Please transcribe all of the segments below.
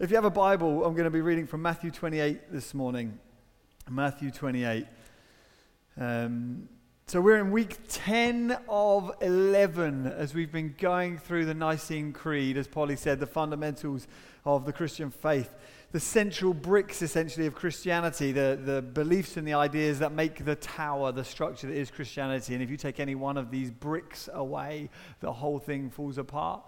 If you have a Bible, I'm going to be reading from Matthew 28 this morning. Matthew 28. Um, so we're in week 10 of 11 as we've been going through the Nicene Creed, as Polly said, the fundamentals of the Christian faith, the central bricks essentially of Christianity, the, the beliefs and the ideas that make the tower the structure that is Christianity. And if you take any one of these bricks away, the whole thing falls apart.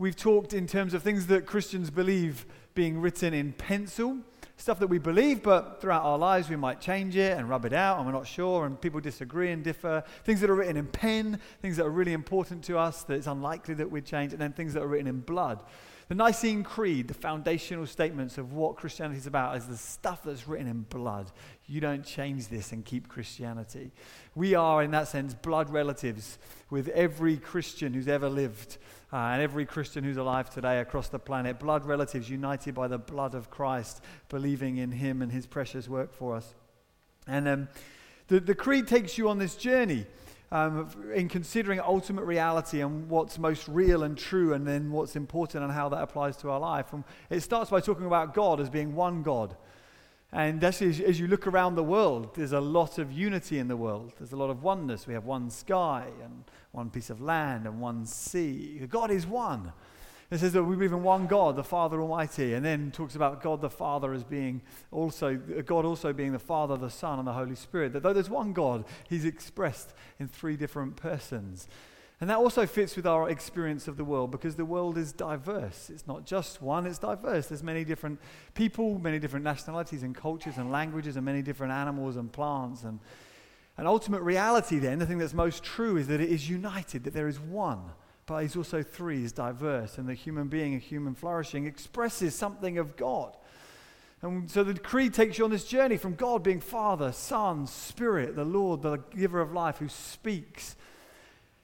We've talked in terms of things that Christians believe being written in pencil, stuff that we believe, but throughout our lives we might change it and rub it out, and we're not sure, and people disagree and differ. Things that are written in pen, things that are really important to us that it's unlikely that we'd change, and then things that are written in blood. The Nicene Creed, the foundational statements of what Christianity is about, is the stuff that's written in blood. You don't change this and keep Christianity. We are, in that sense, blood relatives with every Christian who's ever lived uh, and every Christian who's alive today across the planet. Blood relatives united by the blood of Christ, believing in Him and His precious work for us. And um, the, the Creed takes you on this journey um, in considering ultimate reality and what's most real and true, and then what's important and how that applies to our life. And it starts by talking about God as being one God. And actually, as, as you look around the world, there's a lot of unity in the world. There's a lot of oneness. We have one sky and one piece of land and one sea. God is one. It says that we believe in one God, the Father Almighty, and then talks about God the Father as being also, God also being the Father, the Son, and the Holy Spirit. That though there's one God, He's expressed in three different persons. And that also fits with our experience of the world because the world is diverse. It's not just one, it's diverse. There's many different people, many different nationalities and cultures and languages, and many different animals and plants. And, and ultimate reality, then, the thing that's most true is that it is united, that there is one but he's also three, he's diverse, and the human being and human flourishing expresses something of God. And so the creed takes you on this journey from God being Father, Son, Spirit, the Lord, the giver of life, who speaks.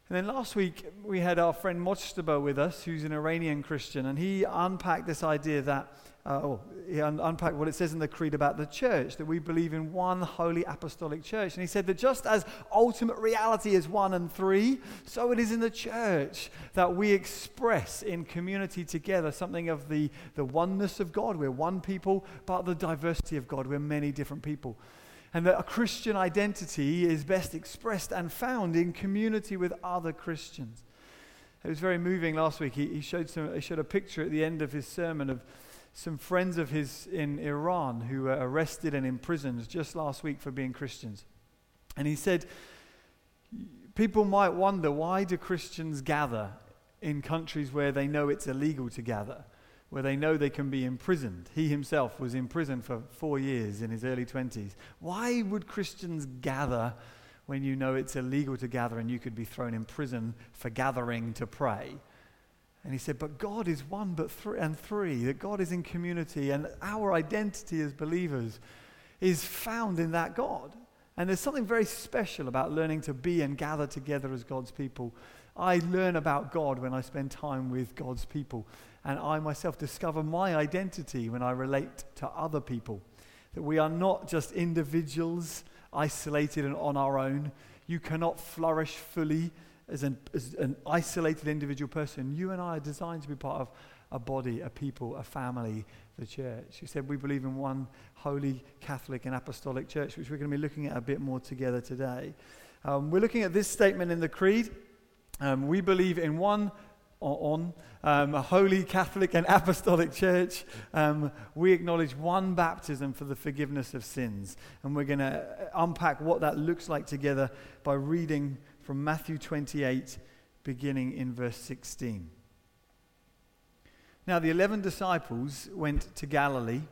And then last week we had our friend Mojtaba with us, who's an Iranian Christian, and he unpacked this idea that uh, oh, he un- unpacked what it says in the creed about the church, that we believe in one holy apostolic church. And he said that just as ultimate reality is one and three, so it is in the church that we express in community together something of the, the oneness of God. We're one people, but the diversity of God. We're many different people. And that a Christian identity is best expressed and found in community with other Christians. It was very moving last week. He, he showed, some, he showed a picture at the end of his sermon of some friends of his in Iran who were arrested and imprisoned just last week for being Christians. And he said, People might wonder why do Christians gather in countries where they know it's illegal to gather, where they know they can be imprisoned? He himself was in prison for four years in his early 20s. Why would Christians gather when you know it's illegal to gather and you could be thrown in prison for gathering to pray? And he said, But God is one but three and three, that God is in community, and our identity as believers is found in that God. And there's something very special about learning to be and gather together as God's people. I learn about God when I spend time with God's people. And I myself discover my identity when I relate to other people. That we are not just individuals isolated and on our own. You cannot flourish fully as an, as an isolated individual person. You and I are designed to be part of a body, a people, a family, the church. He said we believe in one holy Catholic and apostolic church, which we're going to be looking at a bit more together today. Um, we're looking at this statement in the Creed. Um, we believe in one on um, a holy Catholic and apostolic church. Um, we acknowledge one baptism for the forgiveness of sins. And we're going to unpack what that looks like together by reading from Matthew 28, beginning in verse 16. Now, the eleven disciples went to Galilee,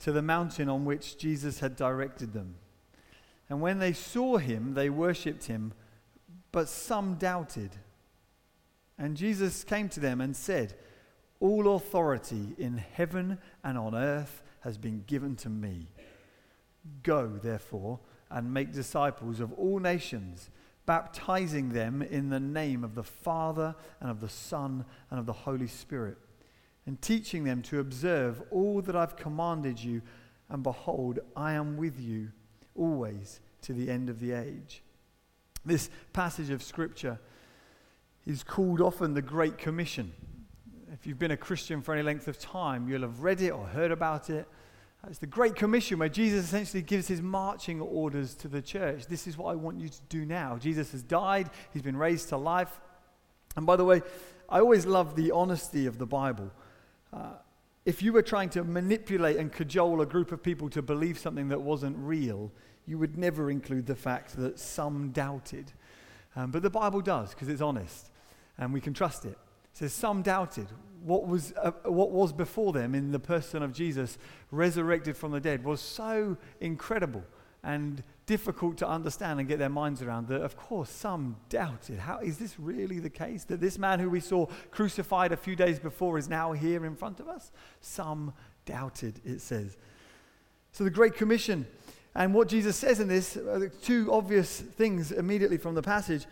to the mountain on which Jesus had directed them. And when they saw him, they worshipped him, but some doubted. And Jesus came to them and said, All authority in heaven and on earth has been given to me. Go, therefore, and make disciples of all nations baptizing them in the name of the Father and of the Son and of the Holy Spirit, and teaching them to observe all that I've commanded you. And behold, I am with you always to the end of the age. This passage of Scripture is called often the Great Commission. If you've been a Christian for any length of time, you'll have read it or heard about it. It's the Great Commission where Jesus essentially gives his marching orders to the church. This is what I want you to do now. Jesus has died, he's been raised to life. And by the way, I always love the honesty of the Bible. Uh, if you were trying to manipulate and cajole a group of people to believe something that wasn't real, you would never include the fact that some doubted. Um, but the Bible does because it's honest and we can trust it. Says some doubted. What was, uh, what was before them in the person of Jesus, resurrected from the dead, was so incredible and difficult to understand and get their minds around that, of course, some doubted. How is this really the case? That this man who we saw crucified a few days before is now here in front of us? Some doubted, it says. So, the Great Commission and what Jesus says in this are two obvious things immediately from the passage.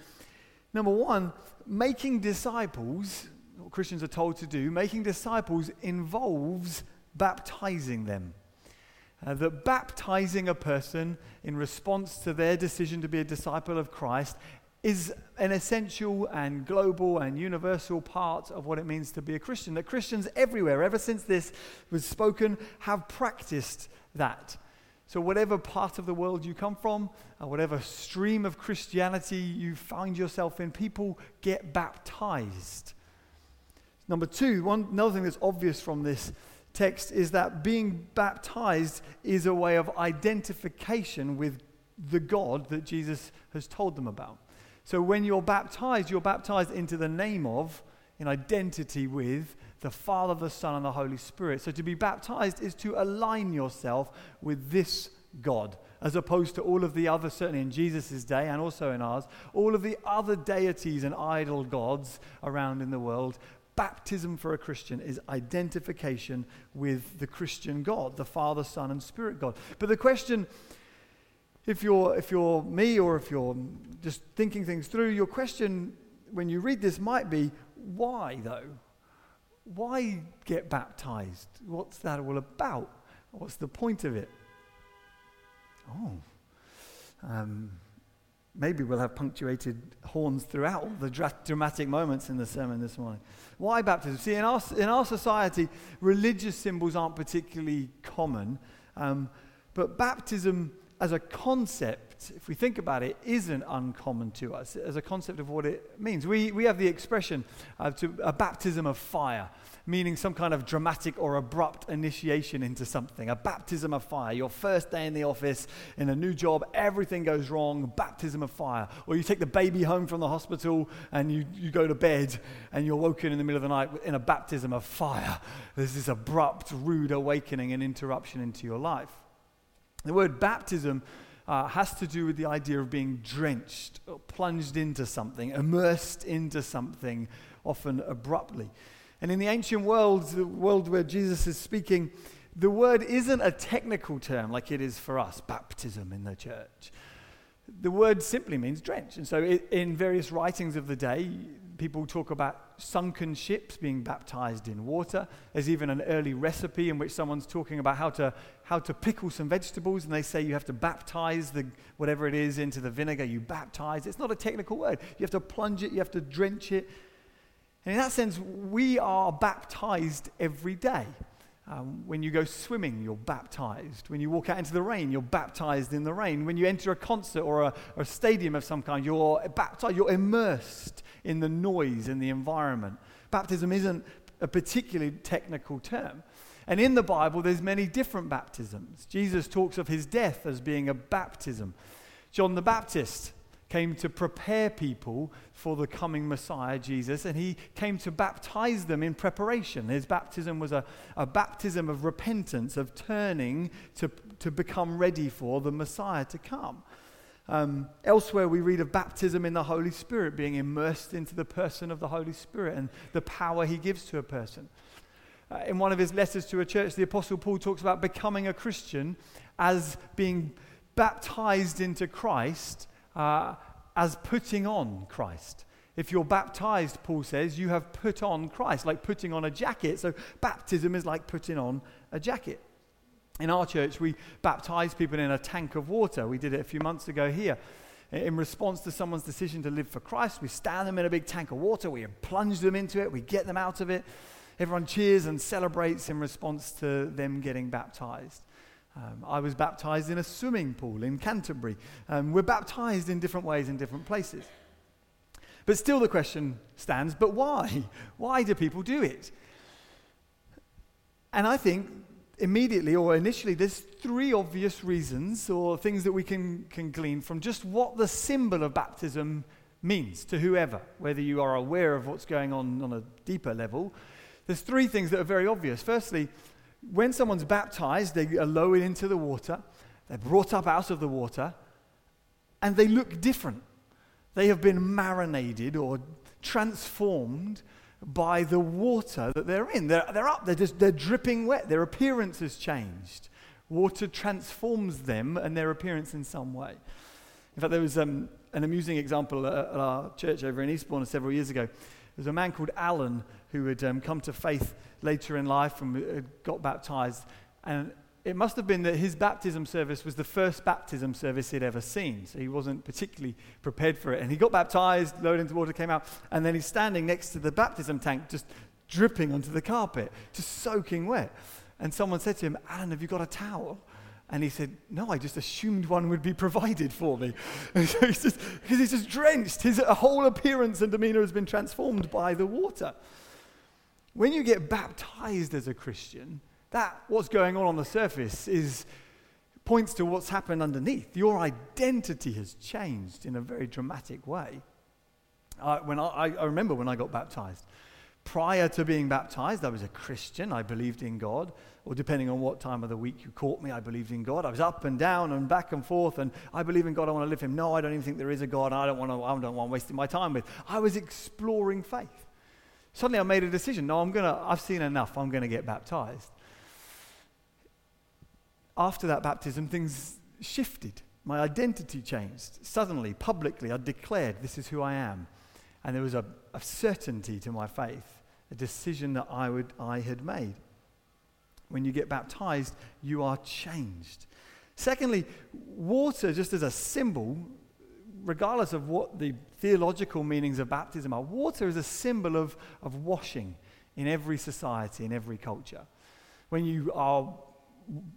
Number one, making disciples, what Christians are told to do, making disciples involves baptizing them. Uh, that baptizing a person in response to their decision to be a disciple of Christ is an essential and global and universal part of what it means to be a Christian. That Christians everywhere, ever since this was spoken, have practiced that. So, whatever part of the world you come from, uh, whatever stream of Christianity you find yourself in, people get baptized. Number two, one, another thing that's obvious from this text is that being baptized is a way of identification with the God that Jesus has told them about. So, when you're baptized, you're baptized into the name of, in identity with, the Father, the Son, and the Holy Spirit. So to be baptized is to align yourself with this God, as opposed to all of the other, certainly in Jesus' day and also in ours, all of the other deities and idol gods around in the world. Baptism for a Christian is identification with the Christian God, the Father, Son, and Spirit God. But the question, if you're, if you're me or if you're just thinking things through, your question when you read this might be, why though? why get baptized? What's that all about? What's the point of it? Oh, um, maybe we'll have punctuated horns throughout the dra- dramatic moments in the sermon this morning. Why baptism? See, in our, in our society, religious symbols aren't particularly common, um, but baptism as a concept, if we think about it, isn't uncommon to us as a concept of what it means. We, we have the expression uh, to a baptism of fire, meaning some kind of dramatic or abrupt initiation into something. A baptism of fire. Your first day in the office, in a new job, everything goes wrong, baptism of fire. Or you take the baby home from the hospital and you, you go to bed and you're woken in the middle of the night in a baptism of fire. There's this abrupt, rude awakening and interruption into your life. The word baptism uh, has to do with the idea of being drenched, or plunged into something, immersed into something, often abruptly. And in the ancient world, the world where Jesus is speaking, the word isn't a technical term like it is for us, baptism in the church. The word simply means drench. And so, in various writings of the day, people talk about sunken ships being baptized in water. There's even an early recipe in which someone's talking about how to, how to pickle some vegetables, and they say you have to baptize the, whatever it is into the vinegar. You baptize. It's not a technical word. You have to plunge it, you have to drench it. And in that sense, we are baptized every day. Um, when you go swimming, you're baptized. When you walk out into the rain, you're baptized in the rain. When you enter a concert or a, or a stadium of some kind, you're baptized. You're immersed in the noise in the environment. Baptism isn't a particularly technical term. And in the Bible, there's many different baptisms. Jesus talks of his death as being a baptism. John the Baptist came to prepare people for the coming Messiah, Jesus, and he came to baptize them in preparation. His baptism was a, a baptism of repentance, of turning to, to become ready for the Messiah to come. Um, elsewhere, we read of baptism in the Holy Spirit, being immersed into the person of the Holy Spirit and the power he gives to a person. Uh, in one of his letters to a church, the Apostle Paul talks about becoming a Christian as being baptized into Christ uh, as putting on Christ. If you're baptized, Paul says, you have put on Christ, like putting on a jacket. So baptism is like putting on a jacket. In our church, we baptize people in a tank of water. We did it a few months ago here. In response to someone's decision to live for Christ, we stand them in a big tank of water, we plunge them into it, we get them out of it. Everyone cheers and celebrates in response to them getting baptized. Um, I was baptized in a swimming pool in Canterbury. Um, we're baptized in different ways in different places. But still, the question stands but why? Why do people do it? And I think immediately or initially, there's three obvious reasons or things that we can, can glean from just what the symbol of baptism means to whoever, whether you are aware of what's going on on a deeper level. There's three things that are very obvious. Firstly, when someone's baptized, they are lowered into the water, they're brought up out of the water, and they look different. They have been marinated or transformed by the water that they're in. They're, they're up, they're, just, they're dripping wet. Their appearance has changed. Water transforms them and their appearance in some way. In fact, there was um, an amusing example at, at, our church over in Eastbourne several years ago. There was a man called Alan who had um, come to faith later in life and got baptized. And it must have been that his baptism service was the first baptism service he'd ever seen. So he wasn't particularly prepared for it. And he got baptized, lowered into water, came out, and then he's standing next to the baptism tank, just dripping onto the carpet, just soaking wet. And someone said to him, Alan, have you got a towel? And he said, No, I just assumed one would be provided for me. And so he's because he's just drenched. His whole appearance and demeanor has been transformed by the water. When you get baptized as a Christian, that, what's going on on the surface, is points to what's happened underneath. Your identity has changed in a very dramatic way. Uh, when I, I remember when I got baptized. Prior to being baptized, I was a Christian. I believed in God. Or depending on what time of the week you caught me, I believed in God. I was up and down and back and forth, and I believe in God. I want to live Him. No, I don't even think there is a God. I don't want to. I don't want wasting my time with. I was exploring faith. Suddenly, I made a decision. No, I'm gonna. I've seen enough. I'm going to get baptized after that baptism, things shifted. My identity changed. Suddenly, publicly, I declared, This is who I am. And there was a, a certainty to my faith, a decision that I, would, I had made. When you get baptized, you are changed. Secondly, water, just as a symbol, regardless of what the theological meanings of baptism are, water is a symbol of, of washing in every society, in every culture. When you are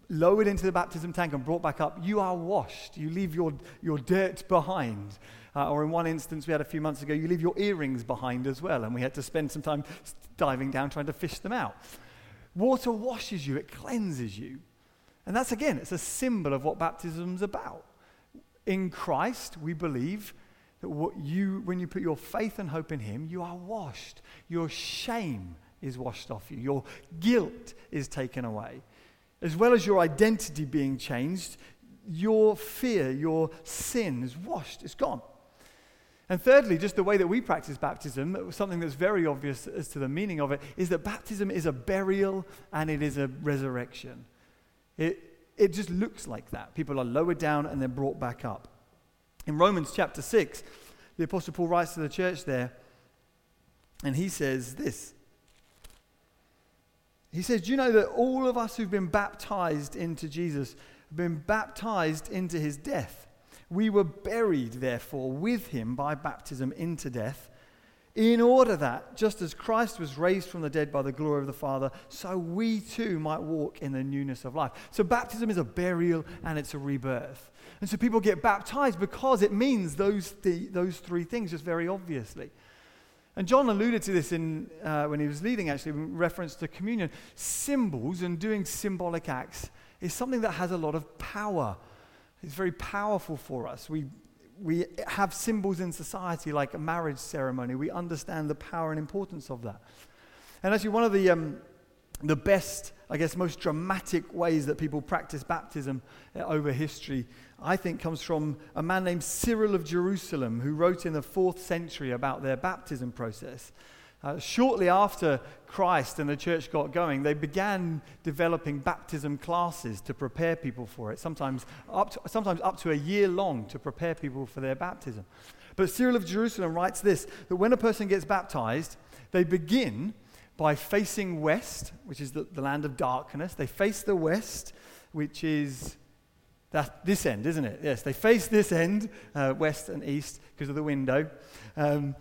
lowered into the baptism tank and brought back up, you are washed. You leave your, your dirt behind. Uh, or in one instance we had a few months ago, you leave your earrings behind as well, and we had to spend some time diving down trying to fish them out. Water washes you, it cleanses you. And that's again, it's a symbol of what baptism's about. In Christ, we believe that what you, when you put your faith and hope in Him, you are washed. Your shame is washed off you, your guilt is taken away as well as your identity being changed, your fear, your sin is washed, it's gone. And thirdly, just the way that we practice baptism, something that's very obvious as to the meaning of it, is that baptism is a burial and it is a resurrection. It, it just looks like that. People are lowered down and then brought back up. In Romans chapter 6, the Apostle Paul writes to the church there, and he says this he says, Do you know that all of us who've been baptized into Jesus have been baptized into his death? We were buried, therefore, with him by baptism into death, in order that, just as Christ was raised from the dead by the glory of the Father, so we too might walk in the newness of life. So, baptism is a burial and it's a rebirth. And so, people get baptized because it means those, th- those three things, just very obviously. And John alluded to this in, uh, when he was leading, actually, in reference to communion. Symbols and doing symbolic acts is something that has a lot of power. It's very powerful for us. We, we have symbols in society like a marriage ceremony. We understand the power and importance of that. And actually, one of the, um, the best, I guess, most dramatic ways that people practice baptism uh, over history I think, comes from a man named Cyril of Jerusalem, who wrote in the fourth century about their baptism process. Uh, shortly after Christ and the church got going, they began developing baptism classes to prepare people for it, sometimes up to, sometimes up to a year long to prepare people for their baptism. But Cyril of Jerusalem writes this that when a person gets baptized, they begin by facing west, which is the, the land of darkness. They face the west, which is that's this end, isn't it? Yes, they face this end, uh, west and east, because of the window. Um,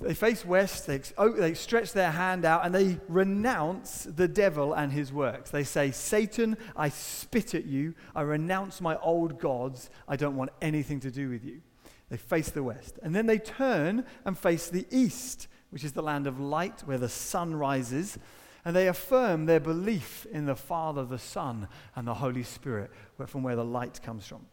they face west, they, oh, they stretch their hand out, and they renounce the devil and his works. They say, Satan, I spit at you. I renounce my old gods. I don't want anything to do with you. They face the west. And then they turn and face the east, which is the land of light where the sun rises. And they affirm their belief in the Father, the Son, and the Holy Spirit, from where the light comes from.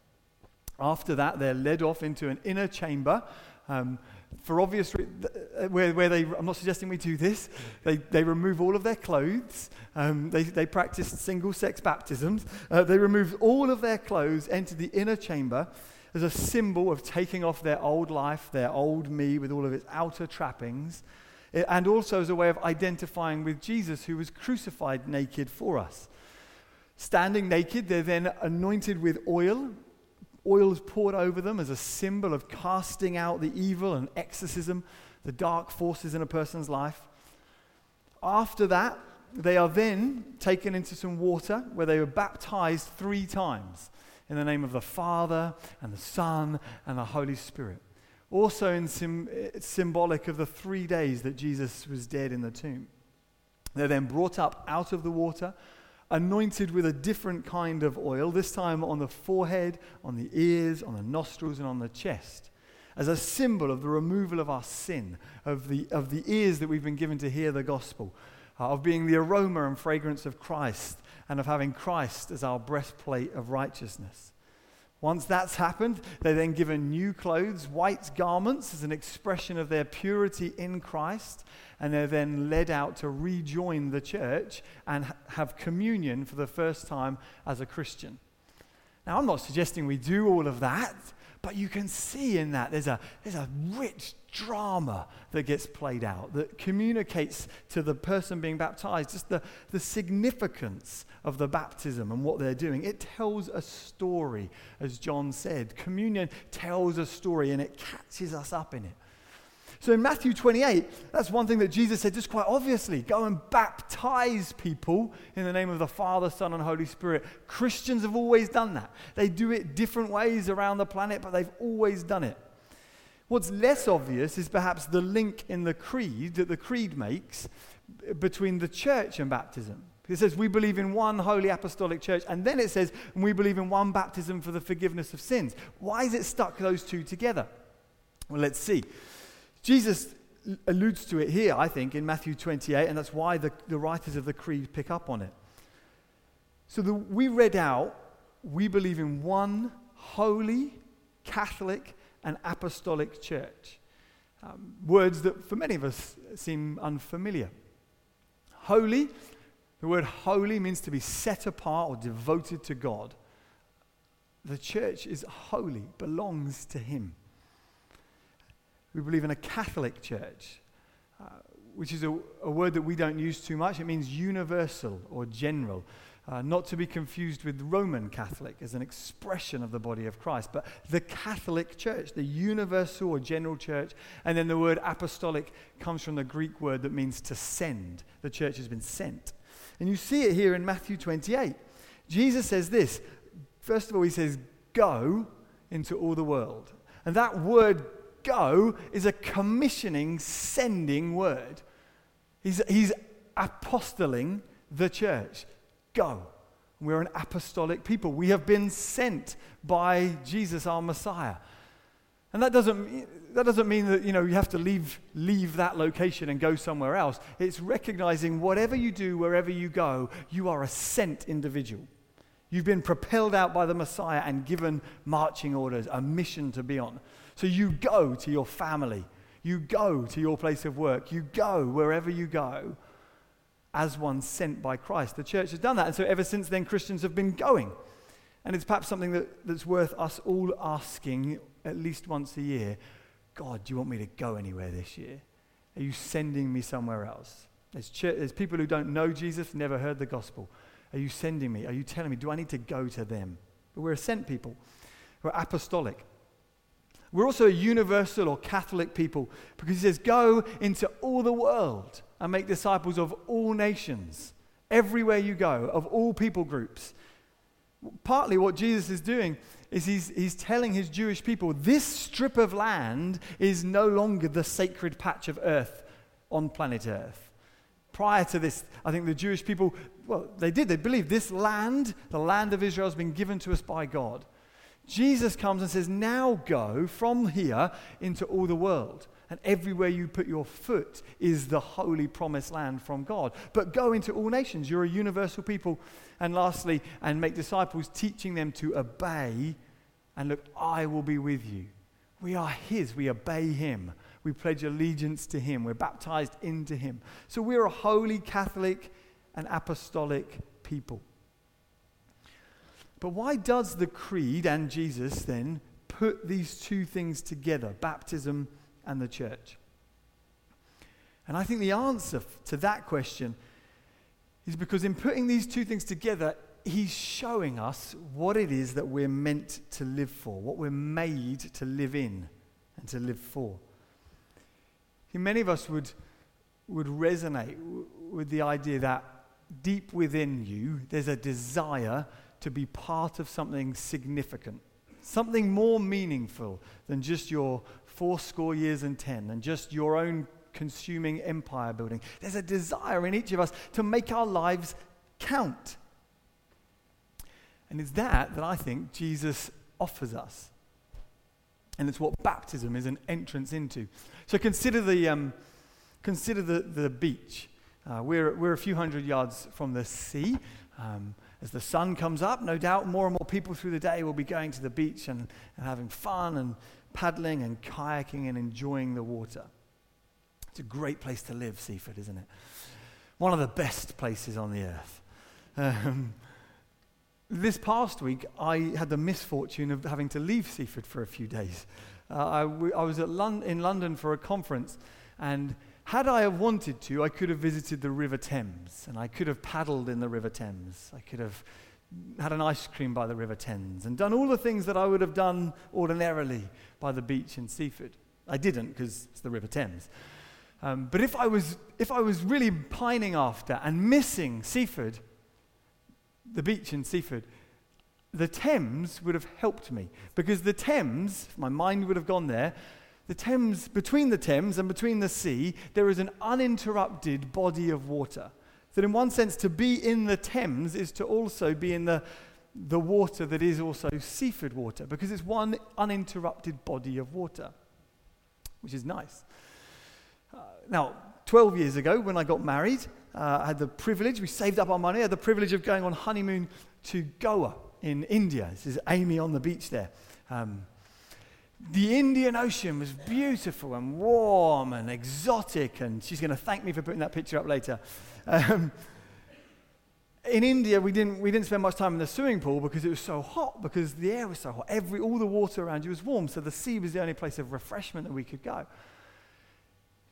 After that, they're led off into an inner chamber. Um, for obvious uh, where, where they, I'm not suggesting we do this, they, they remove all of their clothes. Um, they, they practice single sex baptisms. Uh, they remove all of their clothes, enter the inner chamber as a symbol of taking off their old life, their old me with all of its outer trappings, and also as a way of identifying with Jesus who was crucified naked for us. Standing naked, they're then anointed with oil Oil is poured over them as a symbol of casting out the evil and exorcism, the dark forces in a person's life. After that, they are then taken into some water where they are baptized three times in the name of the Father and the Son and the Holy Spirit. Also, in sim- symbolic of the three days that Jesus was dead in the tomb. They're then brought up out of the water anointed with a different kind of oil, this time on the forehead, on the ears, on the nostrils, and on the chest, as a symbol of the removal of our sin, of the, of the ears that we've been given to hear the gospel, uh, of being the aroma and fragrance of Christ, and of having Christ as our breastplate of righteousness. Once that's happened, they're then given new clothes, white garments, as an expression of their purity in Christ, and they're then led out to rejoin the church and have communion for the first time as a Christian. Now, I'm not suggesting we do all of that, but you can see in that there's a, there's a rich drama that gets played out that communicates to the person being baptized just the, the significance of the baptism and what they're doing. It tells a story, as John said. Communion tells a story and it catches us up in it. So in Matthew 28, that's one thing that Jesus said just quite obviously go and baptize people in the name of the Father, Son, and Holy Spirit. Christians have always done that. They do it different ways around the planet, but they've always done it. What's less obvious is perhaps the link in the creed that the creed makes between the church and baptism. It says we believe in one holy apostolic church, and then it says we believe in one baptism for the forgiveness of sins. Why is it stuck those two together? Well, let's see. Jesus alludes to it here, I think, in Matthew 28, and that's why the, the writers of the creed pick up on it. So the, we read out, we believe in one holy, Catholic, and apostolic church. Um, words that for many of us seem unfamiliar. Holy, the word holy means to be set apart or devoted to God. The church is holy, belongs to Him. We believe in a Catholic church, uh, which is a, a, word that we don't use too much. It means universal or general, uh, not to be confused with Roman Catholic as an expression of the body of Christ, but the Catholic church, the universal or general church. And then the word apostolic comes from the Greek word that means to send. The church has been sent. And you see it here in Matthew 28. Jesus says this. First of all, he says, Go into all the world. And that word go is a commissioning, sending word. He's, he's apostoling the church. Go. We're an apostolic people. We have been sent by Jesus, our Messiah. And that doesn't, that doesn't mean that you, know, you have to leave, leave that location and go somewhere else. It's recognizing whatever you do, wherever you go, you are a sent individual. You've been propelled out by the Messiah and given marching orders, a mission to be on. So you go to your family, you go to your place of work, you go wherever you go as one sent by Christ. The church has done that. And so ever since then, Christians have been going. And it's perhaps something that, that's worth us all asking at least once a year God, do you want me to go anywhere this year? Are you sending me somewhere else? There's, church, there's people who don't know Jesus, never heard the gospel. Are you sending me? Are you telling me, do I need to go to them? But we're a sent people. We're apostolic. We're also a universal or Catholic people because he says, Go into all the world and make disciples of all nations, everywhere you go, of all people groups. partly what Jesus is doing is he's, he's telling his Jewish people this strip of land is no longer the sacred patch of earth on planet Earth. Prior to this, I think the Jewish people, well, they did. They believed this land, the land of Israel, has been given to us by God. Jesus comes and says, Now go from here into all the world. And everywhere you put your foot is the holy promised land from God. But go into all nations. You're a universal people. And lastly, and make disciples, teaching them to obey. And look, I will be with you. We are His. We obey Him. We pledge allegiance to Him. We're baptized into Him. So we're a holy Catholic and apostolic people. But why does the Creed and Jesus then put these two things together, baptism and the church? And I think the answer to that question is because in putting these two things together, he's showing us what it is that we're meant to live for, what we're made to live in and to live for. Many of us would, would resonate with the idea that deep within you, there's a desire to be part of something significant, something more meaningful than just your four score years and ten, and just your own consuming empire building. There's a desire in each of us to make our lives count. And it's that that I think Jesus offers us. And it's what baptism is an entrance into. So consider the, um, consider the, the beach. Uh, we're, we're a few hundred yards from the sea. Um, as the sun comes up, no doubt more and more people through the day will be going to the beach and, and having fun and paddling and kayaking and enjoying the water. It's a great place to live, Seaford, isn't it? One of the best places on the earth. Um, this past week, I had the misfortune of having to leave Seaford for a few days. Uh, I, w- I was Lon- in London for a conference, and had I have wanted to, I could have visited the River Thames, and I could have paddled in the River Thames. I could have had an ice cream by the River Thames, and done all the things that I would have done ordinarily by the beach in Seaford. I didn't because it's the River Thames. Um, but if I, was, if I was really pining after and missing Seaford, the beach in Seaford, the Thames would have helped me because the Thames, my mind would have gone there, the Thames, between the Thames and between the sea, there is an uninterrupted body of water. That, in one sense, to be in the Thames is to also be in the, the water that is also Seaford water, because it's one uninterrupted body of water, which is nice. Uh, now, 12 years ago, when I got married, uh, I had the privilege, we saved up our money, I had the privilege of going on honeymoon to Goa in India. This is Amy on the beach there. Um, the Indian Ocean was beautiful and warm and exotic, and she's going to thank me for putting that picture up later. Um, in India, we didn't, we didn't spend much time in the swimming pool because it was so hot, because the air was so hot. Every, all the water around you was warm, so the sea was the only place of refreshment that we could go.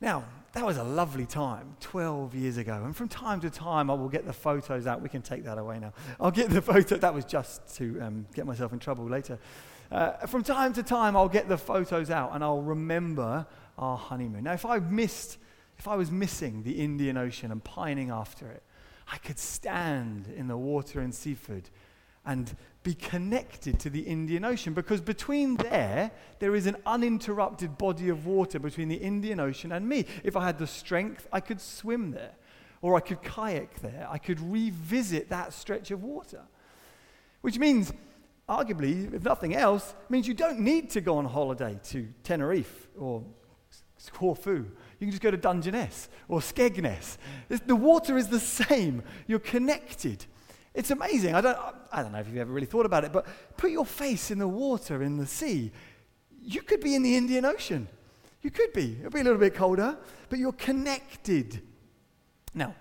Now, that was a lovely time 12 years ago. And from time to time, I will get the photos out. We can take that away now. I'll get the photo. That was just to um, get myself in trouble later. Uh, from time to time, I'll get the photos out and I'll remember our honeymoon. Now, if I missed, if I was missing the Indian Ocean and pining after it, I could stand in the water in Seaford and be connected to the Indian Ocean because between there, there is an uninterrupted body of water between the Indian Ocean and me. If I had the strength, I could swim there or I could kayak there. I could revisit that stretch of water. Which means arguably, if nothing else, means you don't need to go on holiday to Tenerife or Corfu. You can just go to Dungeness or Skegness. The water is the same. You're connected. It's amazing. I don't, I don't know if you've ever really thought about it, but put your face in the water in the sea. You could be in the Indian Ocean. You could be. It'll be a little bit colder, but you're connected. Now,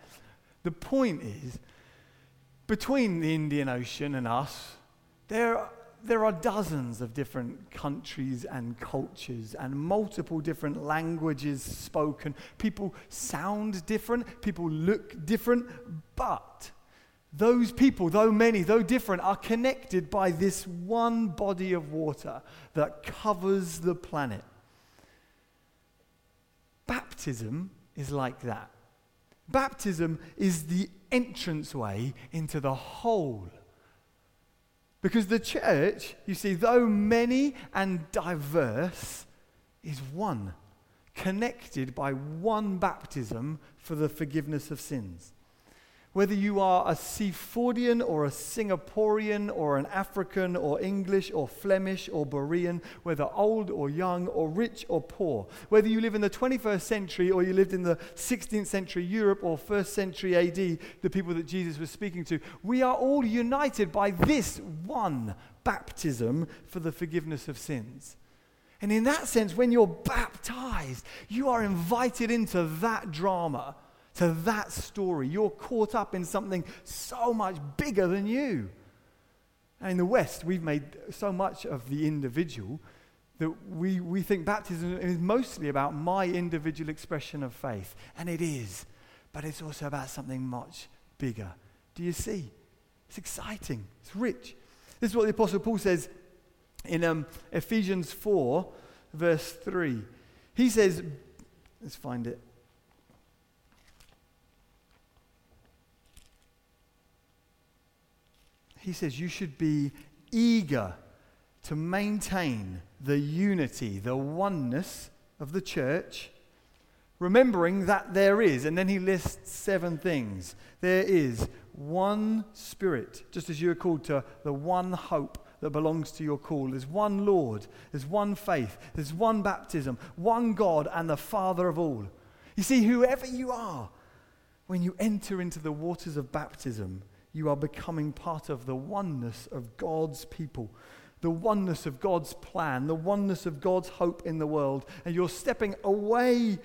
the point is, between the Indian Ocean and us, there, there are dozens of different countries and cultures and multiple different languages spoken. People sound different, people look different, but those people, though many, though different, are connected by this one body of water that covers the planet. Baptism is like that. Baptism is the entranceway into the whole Because the church, you see, though many and diverse, is one, connected by one baptism for the forgiveness of sins. Whether you are a Seafordian or a Singaporean or an African or English or Flemish or Berean, whether old or young or rich or poor, whether you live in the 21st century or you lived in the 16th century Europe or 1st century AD, the people that Jesus was speaking to, we are all united by this one baptism for the forgiveness of sins. And in that sense, when you're baptized, you are invited into that drama to that story. You're caught up in something so much bigger than you. And in the West, we've made so much of the individual that we, we think baptism is mostly about my individual expression of faith. And it is. But it's also about something much bigger. Do you see? It's exciting, it's rich. This is what the Apostle Paul says in um, Ephesians 4, verse 3. He says, let's find it. He says you should be eager to maintain the unity, the oneness of the church, remembering that there is, and then he lists seven things. There is one Spirit, just as you are called to the one hope that belongs to your call. There's one Lord, there's one faith, there's one baptism, one God, and the Father of all. You see, whoever you are, when you enter into the waters of baptism, you are becoming part of the oneness of God's people, the oneness of God's plan, the oneness of God's hope in the world. And you're stepping away.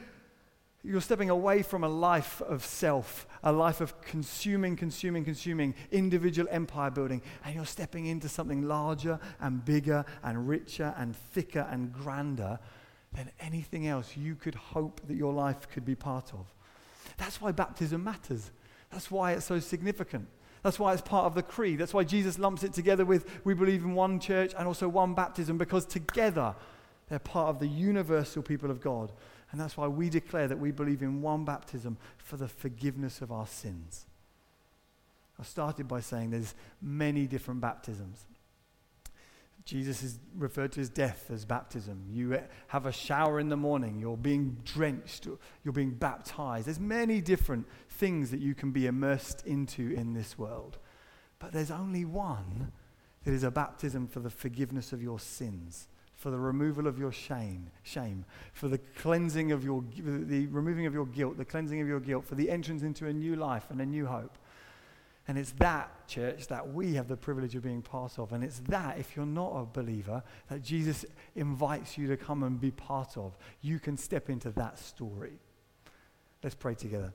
You're stepping away from a life of self, a life of consuming, consuming, consuming, individual empire building, and you're stepping into something larger and bigger and richer and thicker and grander than anything else you could hope that your life could be part of. That's why baptism matters. That's why it's so significant. That's why it's part of the creed. That's why Jesus lumps it together with we believe in one church and also one baptism, because together they're part of the universal people of God. And that's why we declare that we believe in one baptism for the forgiveness of our sins. I started by saying there's many different baptisms. Jesus is referred to his death as baptism. You have a shower in the morning, you're being drenched, you're being baptized. There's many different things that you can be immersed into in this world. But there's only one that is a baptism for the forgiveness of your sins, for the removal of your shame, shame, for the cleansing of your the removing of your guilt, the cleansing of your guilt, for the entrance into a new life and a new hope. And it's that, church, that we have the privilege of being part of. And it's that, if you're not a believer, that Jesus invites you to come and be part of. You can step into that story. Let's pray together.